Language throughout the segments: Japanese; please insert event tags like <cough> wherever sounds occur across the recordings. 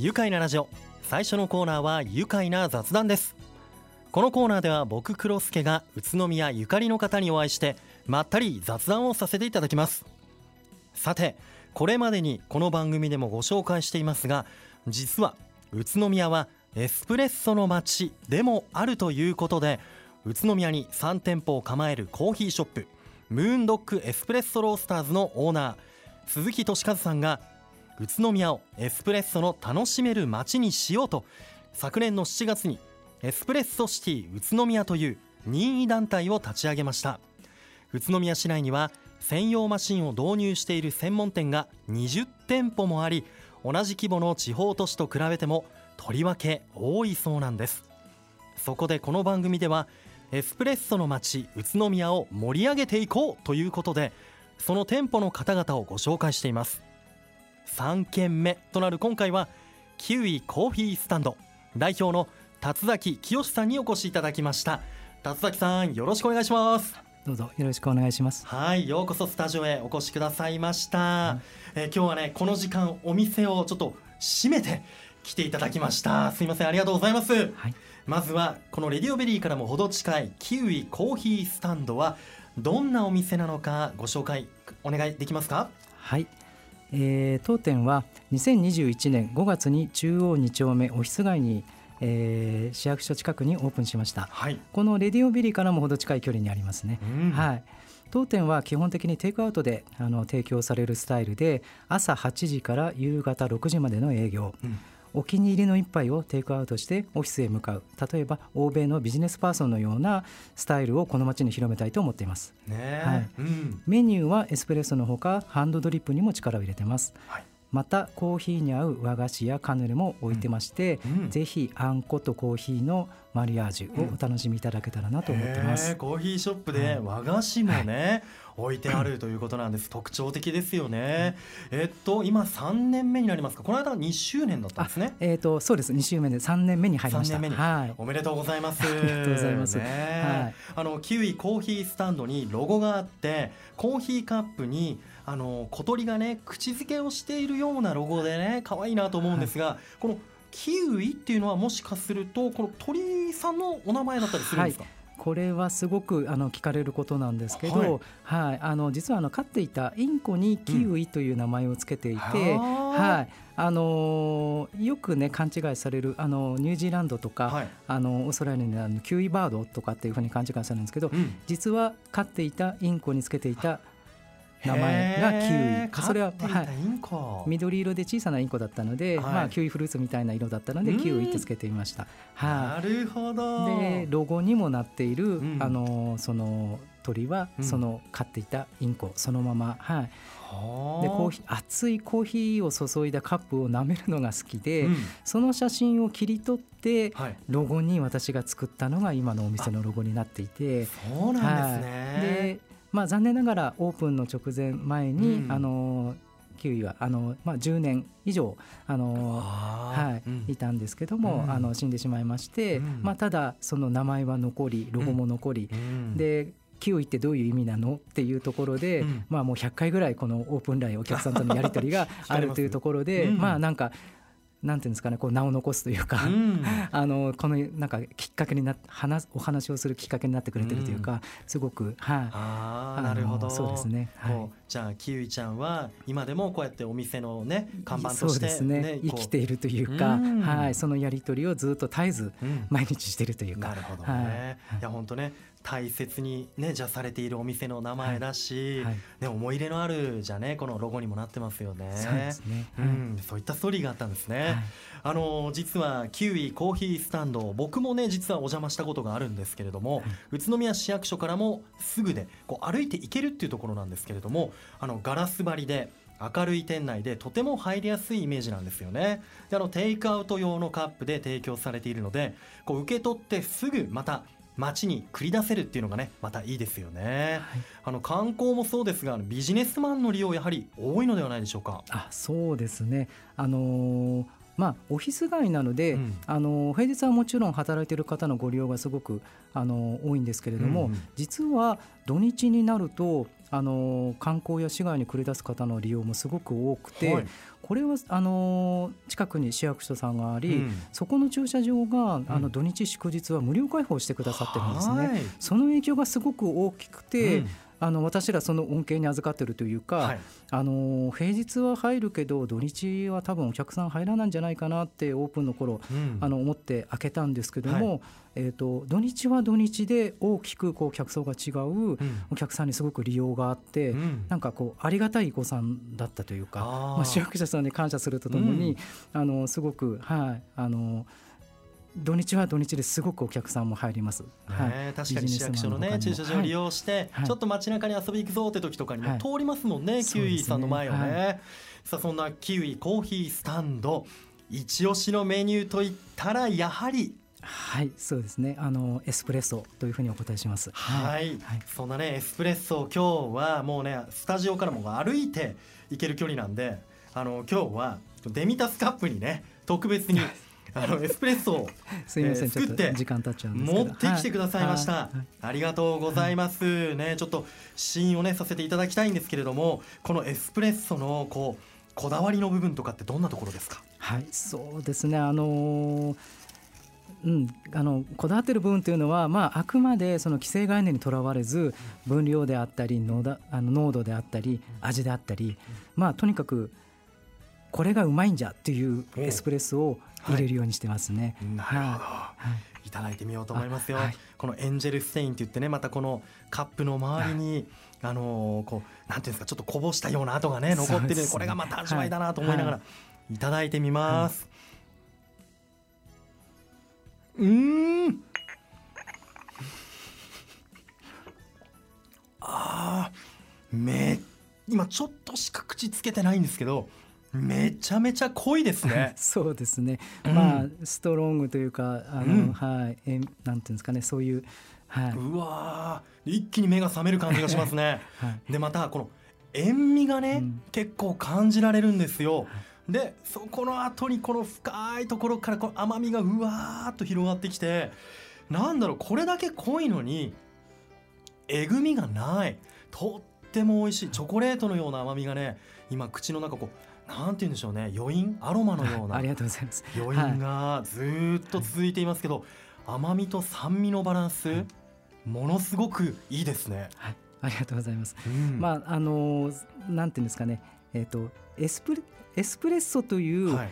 愉快なラジオ。最初のコーナーは愉快な雑談です。このコーナーでは僕黒助が宇都宮ゆかりの方にお会いしてまったり雑談をさせていただきます。さてこれまでにこの番組でもご紹介していますが実は宇都宮はエスプレッソの街でもあるということで宇都宮に3店舗を構えるコーヒーショップムーンドックエスプレッソロースターズのオーナー鈴木俊和さんが宇都宮をエスプレッソの楽しめる街にしようと昨年の7月にエスプレッソシティ宇都宮という任意団体を立ち上げました。宇都宮市内には専用マシンを導入している専門店が20店舗もあり同じ規模の地方都市と比べてもとりわけ多いそうなんです。そこでこの番組ではエスプレッソの街宇都宮を盛り上げていこうということでその店舗の方々をご紹介しています。3軒目となる今回はキウイコーヒースタンド。代表の辰崎清さんにお越しいただきました。辰崎さんよろしくお願いします。どうぞよろしくお願いします。はいようこそスタジオへお越しくださいました、えー、今日はねこの時間お店をちょっと閉めて来ていただきました。すいませんありがとうございます、はい、まずはこのレディオベリーからもほど近いキウイコーヒースタンドはどんなお店なのかご紹介お願いできますか？はいえー、当店は2021年5月に中央2丁目オフィス街に、えー、市役所近くにオープンしました、はい、このレディオビリーからも程近い距離にありますね、うん、はい。当店は基本的にテイクアウトであの提供されるスタイルで朝8時から夕方6時までの営業、うんお気に入りの一杯をテイクアウトしてオフィスへ向かう。例えば欧米のビジネスパーソンのようなスタイルをこの街に広めたいと思っています、はい。うん、メニューはエスプレッソのほかハンドドリップにも力を入れてます、はいまたコーヒーに合う和菓子やカヌレも置いてまして、うん、ぜひあんことコーヒーのマリアージュをお楽しみいただけたらなと思ってます、うん、コーヒーショップで和菓子もね、はい、置いてあるということなんです。特徴的ですよね、えっと今3年目になりますか？この間2周年だったんですね。えっ、とそうです。2周目で3年目に入りました。はい、おめでとうございます。<laughs> ありがとうございます、ね、はい、あのキウイコーヒースタンドにロゴがあってコーヒーカップにあの小鳥がね口づけをしているようなロゴでね可愛いなと思うんですが、はい、このキウイっていうのはもしかするとこの鳥さんのお名前だったりするんですか、はい。これはすごくあの聞かれることなんですけど、はい、はい、あの実はあの飼っていたインコにキウイという名前をつけていて、うん、はい、あのよくね勘違いされるあのニュージーランドとか、はい、あのオーストラリアにあるキウイバードとかっていうふうに勘違いされるんですけど、うん、実は飼っていたインコにつけていた名前がキウイ。それは、はい、緑色で小さなインコだったので、はい、まあ、キウイフルーツみたいな色だったのでキウイってつけてみました、はい、なるほど。でロゴにもなっている、うん、あのその鳥はその飼っていたインコそのまま、はい、でコーヒー熱いコーヒーを注いだカップを舐めるのが好きで、うん、その写真を切り取って、はい、ロゴに私が作ったのが今のお店のロゴになっていて。そうなんですね、はい、でまあ、残念ながらオープンの直前前に、うん、あのキウイはあの、まあ、10年以上あのはい、うん、いたんですけども、うん、あの死んでしまいまして、うん、まあ、ただその名前は残りロゴも残り、でキウイってどういう意味なのっていうところで、まあもう100回ぐらいこのオープンラインお客さんとのやり取りが <laughs> あるというところで、まあなんかなんていうんですかねこう名を残すというか、うん、<laughs> あのこのなんかきっかけにな話お話をするきっかけになってくれてるというか、うん、すごくはい、あなるほど。そうですね、はい、じゃあキウイちゃんは今でもこうやってお店のね看板として、ね、そうですね。生きているというか、うん、はい。そのやり取りをずっと絶えず毎日しているというか、なるほどね、はい、いや本当ね大切にねじゃされているお店の名前だし、はいはい、ね思い入れのあるじゃねこのロゴにもなってますよね。そうですね。うん、そういったストーリーがあったんですね。はい、あの実はキウイコーヒースタンド僕もね実はお邪魔したことがあるんですけれども、宇都宮市役所からもすぐでこう歩いて行けるっていうところなんですけれども、あのガラス張りで。明るい店内でとても入りやすいイメージなんですよねであのテイクアウト用のカップで提供されているのでこう受け取ってすぐまた街に繰り出せるっていうのがねまたいいですよね、はい、あの観光もそうですがビジネスマンの利用やはり多いのではないでしょうか。あそうですね。あのーまあ、オフィス街なので、うん、あの平日はもちろん働いている方のご利用がすごくあの多いんですけれども、うん。実は土日になるとあの観光や市街に繰り出す方の利用もすごく多くて、はい、これはあの近くに市役所さんがあり、うん、そこの駐車場があの土日祝日は無料開放してくださってるんですね。その影響がすごく大きくて、うんあの私らその恩恵に預かってるというか、はい、あの平日は入るけど土日は多分お客さん入らないんじゃないかなってオープンの頃、うん、あの思って開けたんですけども、はい、えーと、土日は土日で大きくこう客層が違うお客さんにすごく利用があって、うん、なんかこうありがたい誤算だったというか、まあ、市役所さんに感謝するとともに、うん、あのすごくはいあの土日は土日ですごくお客さんも入ります。はい、確かに市役所のね駐車場を利用して、はい、ちょっと街中に遊び行くぞって時とかにも通りますもんね、はい、キウイさんの前をね。はい、さあそんなキウイコーヒースタンド一押しのメニューといったらやはり？はいそうですね。あのエスプレッソというふうにお答えします。はい、はい、そんなねエスプレッソ今日はもうねスタジオからも歩いて行ける距離なんであの今日はデミタスカップにね特別にあのエスプレッソを <laughs> すみません、えー、作って時間経っちゃうん持ってきてくださいました、はい、ありがとうございます、ねちょっと試飲をねさせていただきたいんですけれどもこのエスプレッソのこうこだわりの部分とかってどんなところですか？はいそうですね。あのーうん、あのこだわっている部分というのは、まあ、あくまでその既成概念にとらわれず分量であったり濃だあの濃度であったり味であったり、まあ、とにかくこれがうまいんじゃっていう。エスプレッソを入れるようにしてますね。はい、なるほど、はい、いただいてみようと思いますよ。はい、このエンジェルステインって言ってねまたこのカップの周りに、あのー、こうなんていうんですかちょっとこぼしたような跡がね残ってる、ね、これがまた味わいだなと思いながら、い、ただいてみます。うん。あめ今ちょっとしか口つけてないんですけどめちゃめちゃ濃いですね。<laughs> そうですね。うん、まあストロングというかあの、うん、はいえなんていうんですかねそういうはい。うわ一気に目が覚める感じがしますね。<laughs> はい、でまたこの塩味がね、うん、結構感じられるんですよ。でそこの後にこの深いところからこの甘みがうわーっと広がってきてなんだろうこれだけ濃いのにえぐみがないとっても美味しいチョコレートのような甘みがね今口の中こうなんて言うんでしょうね。余韻？アロマのような。ありがとうございます。余韻がずっと続いていますけど、甘みと酸味のバランス、ものすごくいいですね。はい、ありがとうございます。うん、まああのなんていうんですかね、えっ、ー、とエスプレエスプレッソという、はい。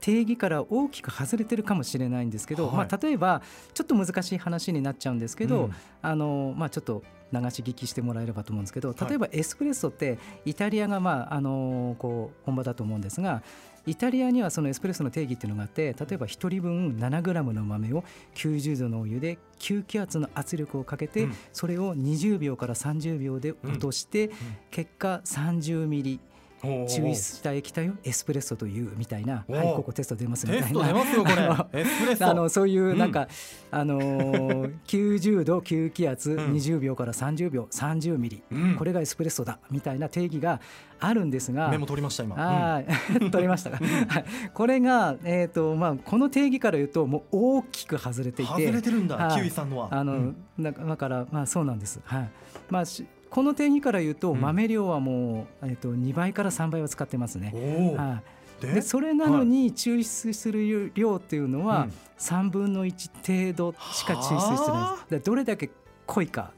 定義から大きく外れてるかもしれないんですけど、はい、まあ、例えばちょっと難しい話になっちゃうんですけど、うん、あのまあ、ちょっと流し聞きしてもらえればと思うんですけど例えばエスプレッソってイタリアが、まあ、あのこう本場だと思うんですがイタリアにはそのエスプレッソの定義っていうのがあって例えば1人分 7g の豆を90度のお湯で吸気圧の圧力をかけて、それを20秒から30秒で落として、結果30ミリ抽出した液体をエスプレッソというみたいな、はい、ここテスト出ますみたいな、あのそういうなんか、うん、あのー、90度吸気圧20秒から30秒30ミリ、うん、これがエスプレッソだみたいな定義があるんですがメモ取りました今、あ <laughs> 取りましたか、はい、これが、えーとまあ、この定義から言うともう大きく外れていて外れてるんだ、キウイさんのは。あの、うん、だから、まあ、そうなんです、はい。まあこの定義から言うと、豆量はもう、えー、と2倍から3倍は使ってますね。はい、で？それなのに抽出する量っていうのは3分の1程度しか抽出してないです。どれだけ濃いか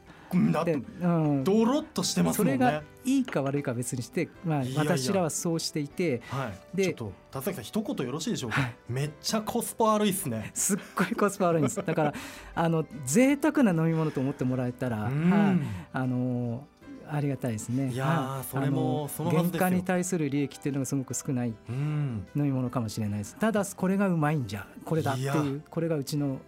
で、うん、ドロッとしてますもんね。それがいいか悪いか別にして、まあ、私らはそうしていて、はい、でちょっと田崎さん一言よろしいでしょうか、はい、めっちゃコスパ悪いですね。すっごいコスパ悪いんです。だから <laughs> あの贅沢な飲み物と思ってもらえたら、はい、あのありがたいですね。いやそれもその原価に対する利益っていうのがすごく少ない。飲み物かもしれないです。ただこれがうまいんじゃこれだっていうこれがうちの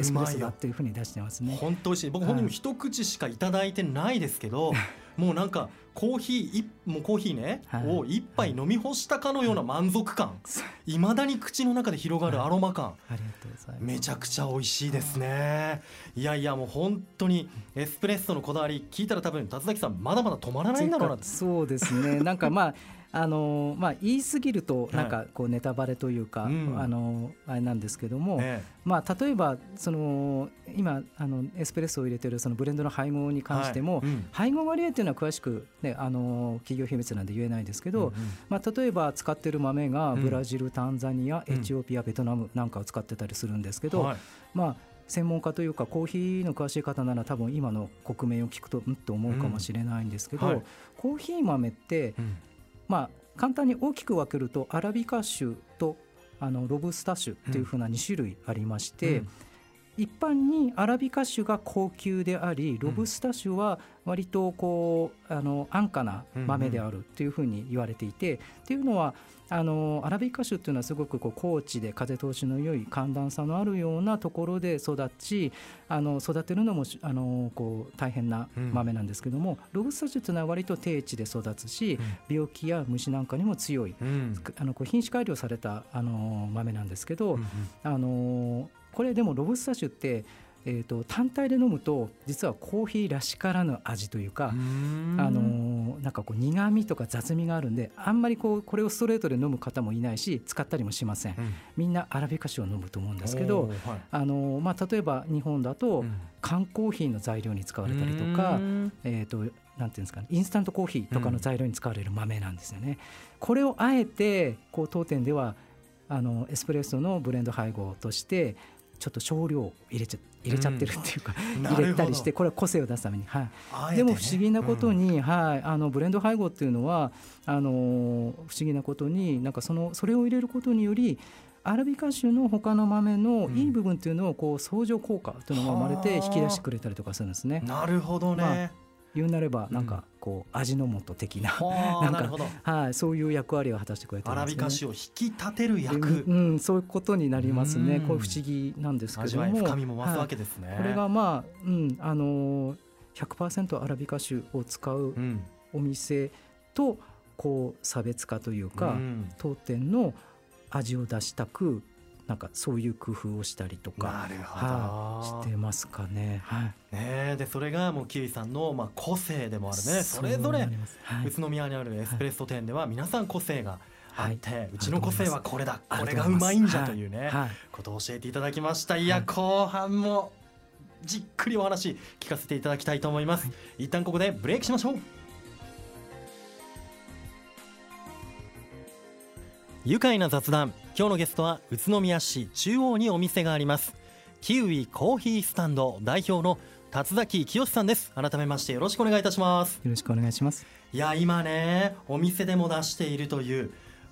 エスプレッソだっていうふうに出してますね。本当美味しい。僕本人も一口しかいただいてないですけど、もうなんかコーヒーもうコーヒーね、はい、を一杯飲み干したかのような満足感、い、ま、だに口の中で広がるアロマ感、はい、ありがとうございますめちゃくちゃ美味しいですね。いやいやもう本当にエスプレッソのこだわり聞いたら多分達崎さんまだまだ止まらないんだろうなそうですね。なんかまああのまあ、言い過ぎるとなんかこうネタバレというか、はい、あのあれなんですけども、ええ、まあ、例えばその今あのエスプレッソを入れてるそのブレンドの配合に関しても、はい。うん、配合割合っていうのは詳しく、ね、あの企業秘密なんで言えないですけど、うんうん、まあ、例えば使ってる豆がブラジル、タンザニアエチオピアベトナムなんかを使ってたりするんですけど、はい、まあ専門家というかコーヒーの詳しい方なら多分今の国名を聞くとうんと思うかもしれないんですけど、うんはい、コーヒー豆って、うん、まあ簡単に大きく分けるとアラビカ種とあのロブスタ種というふうな2種類ありまして、うん。一般にアラビカ種が高級でありロブスタ種は割とこうあの安価な豆であるというふうに言われていて、っていうのはあのアラビカ種っていうのはすごくこう高地で風通しの良い寒暖差のあるようなところで育ちあの育てるのもあのこう大変な豆なんですけども、うん、ロブスタ種っていうのは割と低地で育つし、うん、病気や虫なんかにも強い、うん、あのこう品種改良されたあの豆なんですけど、あのこれでもロブスタ種ってえーと、単体で飲むと実はコーヒーらしからぬ味というかあのなんかこう苦みとか雑味があるんであんまりこうこれをストレートで飲む方もいないし使ったりもしません、うん、みんなアラビカ種を飲むと思うんですけど、はい、あのまあ、例えば日本だと缶コーヒーの材料に使われたりとか、えーとなんていうんですかねインスタントコーヒーとかの材料に使われる豆なんですよね。これをあえてこう当店ではあのエスプレッソのブレンド配合としてちょっと少量入れちゃ入れちゃってるっていうか、うん、入れたりしてこれは個性を出すために、はい、でも不思議なことに、うん、はい、あのブレンド配合っていうのはあの不思議なことになんかそのそれを入れることによりアラビカ種の他の豆のいい部分っていうのをこう相乗効果というのが生まれて引き出してくれたりとかするんですね。なるほどね、まあ言うなればなんかこう味の素的な、<laughs> なんかはいそういう役割を果たしてくれて、ね、アラビカ種を引き立てる役、うん、そういうことになりますね。こう不思議なんですけども、深みも増すわけですね。はい、これがまあうんあの100%アラビカ種を使うお店とこう差別化というか、当店の味を出したくなんかそういう工夫をしたりとかはい、してますかね。はい、ねでそれがもうキウイさんのまあ個性でもあるね。それぞれ宇都宮にあるエスプレッソ店では皆さん個性があって、はい、うちの個性はこれだ。これがうまいんじゃというね、はい、ことを教えていただきました。いや、後半もじっくりお話聞かせていただきたいと思います、はい、一旦ここでブレイクしましょう愉快な雑談。今日のゲストは宇都宮市中央にお店があります。キウイコーヒースタンド代表の辰崎清さんです。改めましてよろしくお願いいたします。よろしくお願いします。いや今ねお店でも出しているという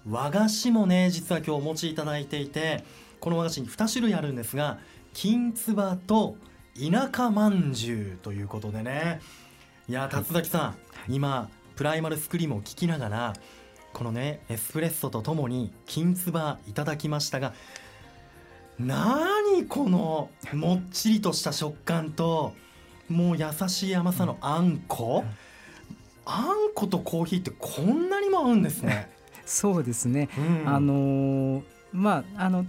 和菓子もね実は今日お持ちいただいていてこの和菓子に2種類あるんですが金つばと田舎まんじゅうということでね。いや辰崎さん、はい、今プライマルスクリームを聞きながらこのねエスプレッソとともに金つばいただきましたが何このもっちりとした食感ともう優しい甘さのあんこ、あんことコーヒーってこんなにも合うんですね。<laughs> そうですね、うん、あのー、まああの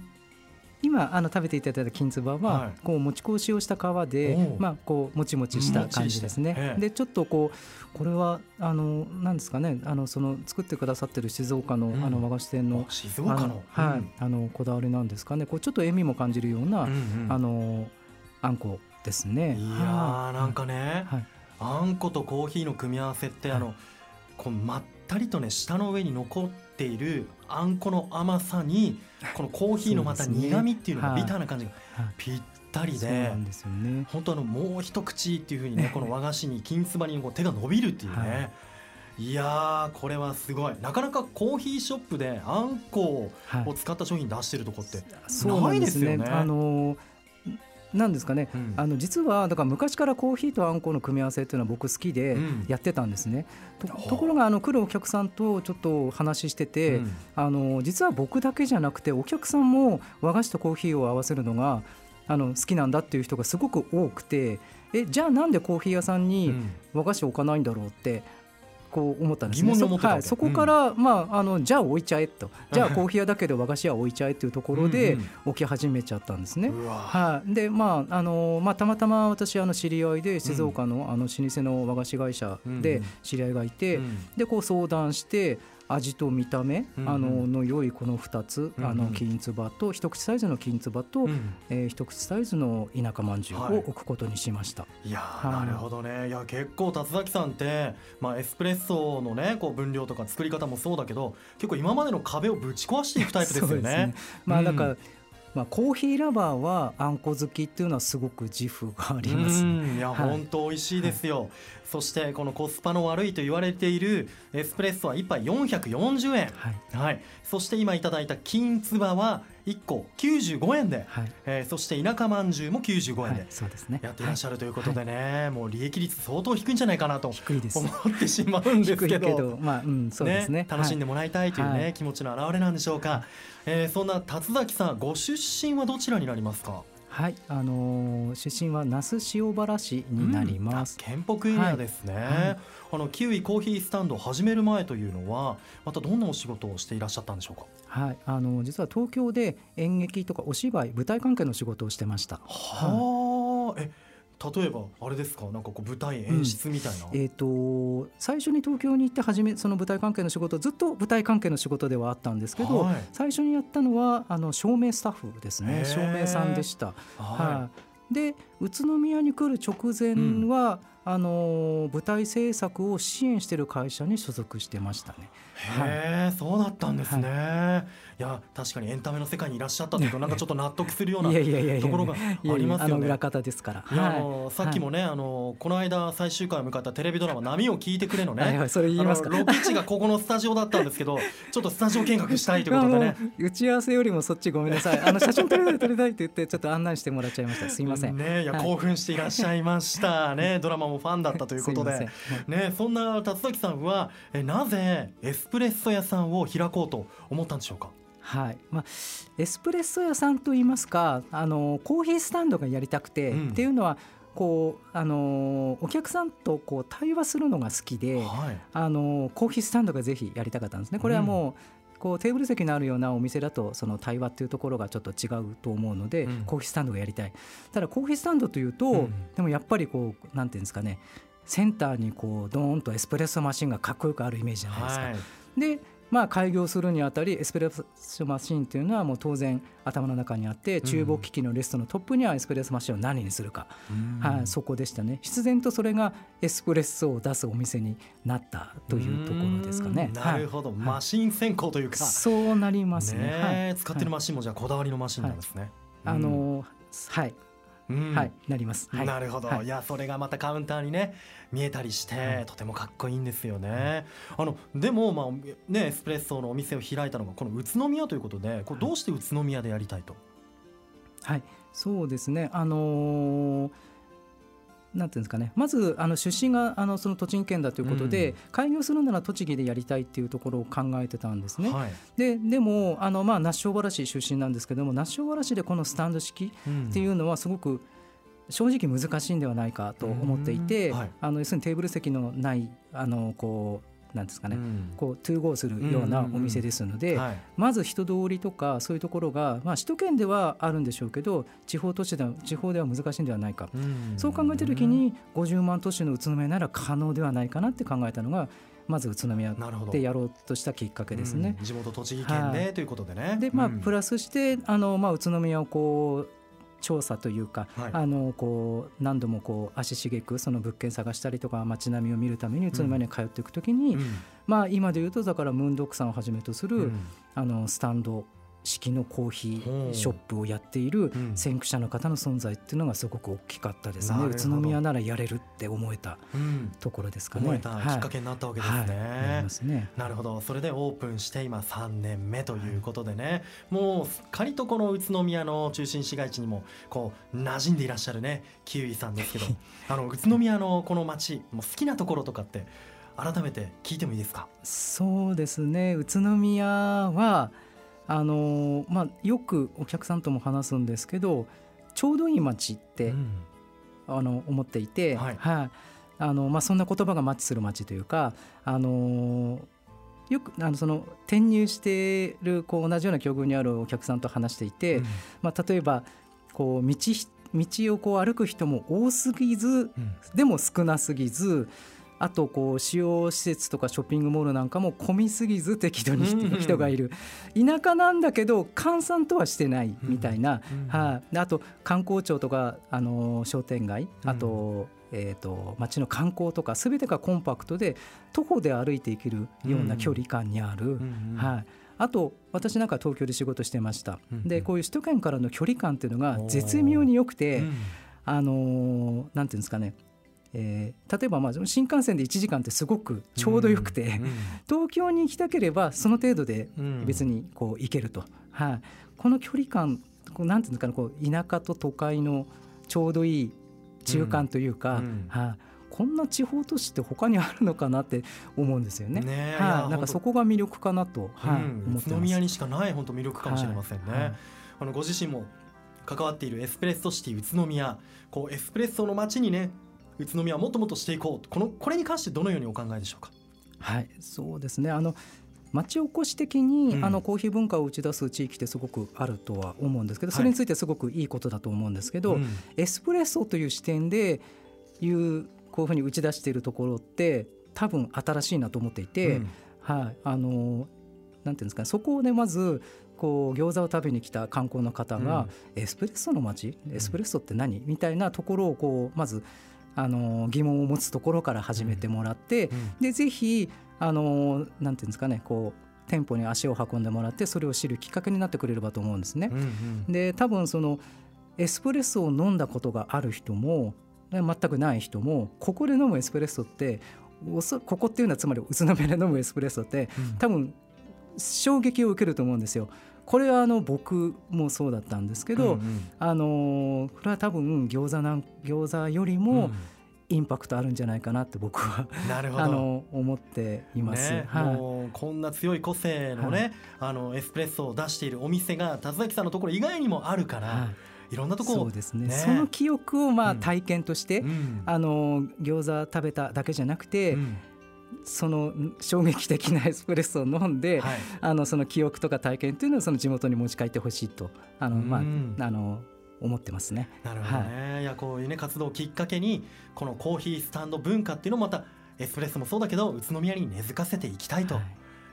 今あの食べていただいた金つばは、こうもち粉を使用した皮で、まあこうもちもちした感じですね。でちょっとこうこれはあのなんですかね。あのその作ってくださってる静岡の、あの和菓子店の静岡の？はい。あのこだわりなんですかね。こうちょっと塩味も感じるような、あのあんこですね。いやなんかね、あんことコーヒーの組み合わせってあのこうまったりとね舌の上に残っているあんこの甘さにこのコーヒーのまた苦味っていうのがビターな感じがぴったりで本当あのもう一口っていうふうにねこの和菓子に金つばにこう手が伸びるっていうね。い。やこれはすごい。なかなかコーヒーショップであんこを使った商品出してるとこってないですよね。あのなんですかね、うん、あの実はだから昔からコーヒーとあんこの組み合わせっていうのは僕好きでやってたんですね、うん、とところがあの来るお客さんとちょっと話してて、うん、あの実は僕だけじゃなくてお客さんも和菓子とコーヒーを合わせるのがあの好きなんだっていう人がすごく多くてえじゃあなんでコーヒー屋さんに和菓子置かないんだろうってこう思ったんですね。そはい、そこから、うん、まああのじゃあ置いちゃえと、じゃあコーヒー屋だけど和菓子屋置いちゃえっていうところで置き始めちゃったんですね。はい、でまああのまあたまたま私あの知り合いで静岡のあの老舗の和菓子会社で知り合いがいて、でこう相談して。味と見た目、あのの良いこの2つ、あの金つばと一口サイズの金つばと、うえ一口サイズの田舎まんじゅうを置くことにしました。い、やなるほどね。いや結構辰崎さんって、まあ、エスプレッソのねこう分量とか作り方もそうだけど結構今までの壁をぶち壊していくタイプですよね。<laughs> ね。まあ、だから、まあ、コーヒーラバーはあんこ好きっていうのはすごく自負があります、ね、いや、はい、本当美味しいですよ、はい、そしてこのコスパの悪いと言われているエスプレッソは1杯440円、はい、はい、そして今いただいた金つばは1個95円で、はい、えー、そして田舎まんじゅうも95円で。やっていらっしゃるということでね、はい、もう利益率相当低いんじゃないかなと。思ってしまうんですけど。まあうんそうですね、ね、楽しんでもらいたいというね、気持ちの表れなんでしょうか、えー、そんな辰崎さんご出身はどちらになりますか？はい、あのー、出身は那須塩原市になります。うん、県北エリアですね。はいはい、あのキウイコーヒースタンドを始める前というのは、またどんなお仕事をしていらっしゃったんでしょうか？はい、あの実は東京で演劇とかお芝居、舞台関係の仕事をしてました。はあ、え。例えばあれですか？なんかこう舞台演出みたいな、うん、えーと、最初に東京に行って初めその舞台関係の仕事ずっと舞台関係の仕事ではあったんですけど、はい、最初にやったのはあの照明スタッフですね。照明さんでした。はい、はい、で宇都宮に来る直前は、あの舞台制作を支援している会社に所属してましたね。へえ、はい、そうだったんですね。はい、いや確かにエンタメの世界にいらっしゃったというとなんかちょっと納得するようなところがありますよね。裏方ですから。いや、あのさっきもね、あのこの間最終回を迎えたテレビドラマ波を聞いてくれのね、はいはい、それ言いますか。ロケ地がここのスタジオだったんですけど、<laughs> ちょっとスタジオ見学したいということでね。打ち合わせよりもそっちごめんなさい。あの写真撮りたい撮りたいって言ってちょっと案内してもらっちゃいました。すいません。ね、いや興奮していらっしゃいました。<laughs> ね。ドラマもファンだったということで、ねそんな辰崎さんはえなぜエスプレッソ屋さんを開こうと思ったんでしょうか？はい。まあ、エスプレッソ屋さんといいますかあのコーヒースタンドがやりたくて、うん、っていうのはこうあのお客さんとこう対話するのが好きで、はい、あのコーヒースタンドがぜひやりたかったんですね。これはもう、うんこうテーブル席のあるようなお店だとその対話っていうところがちょっと違うと思うので、うん、コーヒースタンドがやりたい。ただコーヒースタンドというと、うん、でもやっぱりこうなんていうんですかねセンターにこうドーンとエスプレッソマシンがかっこよくあるイメージじゃないですか。はい、でまあ、開業するにあたりエスプレッソマシンというのはもう当然頭の中にあって厨房機器のリストのトップにはエスプレッソマシンを何にするか、はい、そこでしたね。必然とそれがエスプレッソを出すお店になったというところですかね。なるほど、はい、マシン先行というか、そうなりますね、ねはい、使ってるマシンもじゃあこだわりのマシンなんですね。あのはいうん、はいなります、はい、なるほど、はい、いやそれがまたカウンターにね見えたりして、はい、とてもかっこいいんですよね、あのでもまあねエスプレッソのお店を開いたのがこの宇都宮ということでこれどうして宇都宮でやりたいと？はい。そうですね。あのーなんていうんですかね。まずあの出身があのその栃木県だということで、うん、開業するなら栃木でやりたいっていうところを考えてたんですね。はい、ででもあの、まあ、那須塩原市出身なんですけども那須塩原市でこのスタンド式っていうのはすごく正直難しいんではないかと思っていて、はい、あの要するにテーブル席のないあのこうなんですかね、うん、こうトゥーゴーするようなお店ですので、まず人通りとかそういうところが、まあ、首都圏ではあるんでしょうけど地方都市では地方では難しいんではないか、うん、そう考えた時に50万都市の宇都宮なら可能ではないかなって考えたのがまず宇都宮でやろうとしたきっかけですね。うん、地元栃木県で、ということでね。でまあ、プラスしてあの、まあ、宇都宮をこう調査というか、はい、あのこう何度もこう足しげくその物件探したりとか街並みを見るために宇都宮に通っていくときに、うん、まあ今で言うとだからムーンドックさんをはじめとする、うん、あのスタンド式のコーヒーショップをやっている先駆者の方の存在っていうのがすごく大きかったです。ね、宇都宮ならやれるって思えたところですかね、思えたきっかけになったわけですね。はい。はい、ね。なるほど。それでオープンして今3年目ということでね、もうすっかりとこの宇都宮の中心市街地にもこう馴染んでいらっしゃるねキウイさんですけど。あの宇都宮のこの街もう好きなところとかって改めて聞いてもいいですか？そうですね。宇都宮はあのまあ、よくお客さんとも話すんですけどちょうどいい街って、うん、あの思っていて、はい、はい、あのまあ、そんな言葉がマッチする街というか、あのよくあのその転入しているこう同じような境遇にあるお客さんと話していて、うん、まあ、例えばこう道道をこう歩く人も多すぎず、うん、でも少なすぎずあとこう使用施設とかショッピングモールなんかも混みすぎず適度に人がいる、田舎なんだけど閑散とはしてないみたいな、はい、あと観光庁とかあの商店街。あと、えーと、街の観光とか全てがコンパクトで徒歩で歩いていけるような距離感にある、はい、あと私なんか東京で仕事してました、でこういう首都圏からの距離感っていうのが絶妙に良くて、あのなんていうんですかねえー、例えばまあ新幹線で1時間ってすごくちょうどよくて、うんうん、東京に行きたければその程度で別にこう行けると、はい、この距離感こうなんていうんですかねこう田舎と都会のちょうどいい中間というか、はい、こんな地方都市って他にあるのかなって思うんですよね。ねはい、なんかそこが魅力かなと、はい、思って宇都宮にしかない本当魅力かもしれませんね。はいはい、あのご自身も関わっているエスプレッソシティ宇都宮、こうエスプレッソの街にね宇都宮をもっともっとしていこう。このこれに関してどのようにお考えでしょうか？はいそうですね。あの町おこし的に、うん、あのコーヒー文化を打ち出す地域ってすごくあるとは思うんですけどそれについてすごくいいことだと思うんですけど、はいエスプレッソという視点でいうこういうふうに打ち出しているところって多分新しいなと思っていて、うん、はいあのなんていうんですか、ね、そこでまずこう餃子を食べに来た観光の方が、うん、エスプレッソの街？エスプレッソって何？みたいなところをこうまずあの疑問を持つところから始めてもらって、うん、でぜひあのなんていうんですかねこう店舗に足を運んでもらってそれを知るきっかけになってくれればと思うんですね。うんうん、で多分そのエスプレッソを飲んだことがある人も全くない人もここで飲むエスプレッソってここっていうのはつまり宇都宮で飲むエスプレッソって、多分衝撃を受けると思うんですよ。これはあの僕もそうだったんですけど、うんうん、あのこれは多分餃子なん餃子よりもインパクトあるんじゃないかなって僕はあの思っています、ねはい、もうこんな強い個性のね、はい、あのエスプレッソを出しているお店が田崎さんのところ以外にもあるから。はい。いろんなとこそうですね、ね、その記憶をまあ体験として、うん、あの餃子食べただけじゃなくて、うん、その衝撃的なエスプレッソを飲んで、はい、あのその記憶とか体験っていうのをその地元に持ち帰ってほしいとあの、まあ、あの思ってますね。なるほどね、はい、いやこういうね活動をきっかけにこのコーヒースタンド文化っていうのもまたエスプレッソもそうだけど宇都宮に根付かせていきたいと。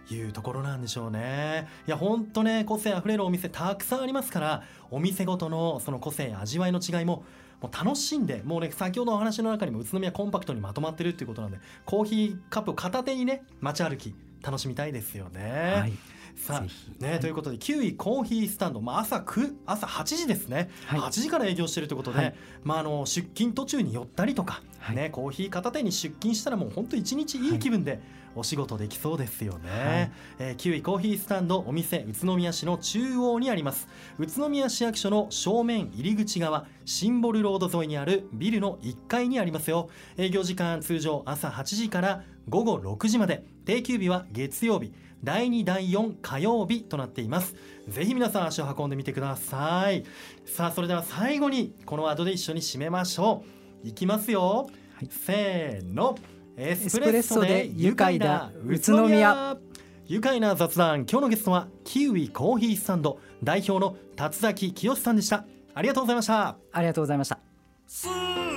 いうところなんでしょうね。いや、ほんとね、個性あふれるお店たくさんありますから、お店ごとのその個性、味わいの違いももう楽しんでもうね先ほどお話の中にも宇都宮コンパクトにまとまってるっていうことなんでコーヒーカップを片手にね街歩き楽しみたいですよね。はい。さあね、ということで9位コーヒースタンド、まあ、朝9朝8時ですね、はい、8時から営業しているということで、はい、まあ、あの出勤途中に寄ったりとか、はい、ね、コーヒー片手に出勤したらもう本当一日いい気分でお仕事できそうですよね、はい、えー、キウイコーヒースタンドお店宇都宮市の中央にあります。宇都宮市役所の正面入り口側シンボルロード沿いにあるビルの1階にありますよ。営業時間通常朝8時から午後6時まで。定休日は月曜日。第2第4火曜日となっています。ぜひ皆さん足を運んでみてください。さあそれでは最後にこのワードで一緒に締めましょう。いきますよ、はい、せーのエスプレッソで愉快だ宇都宮。愉快な雑談。今日のゲストはキウイコーヒースタンド。代表の達崎清さんでした。ありがとうございました。ありがとうございました。住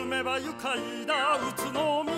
めば愉快だ。宇都宮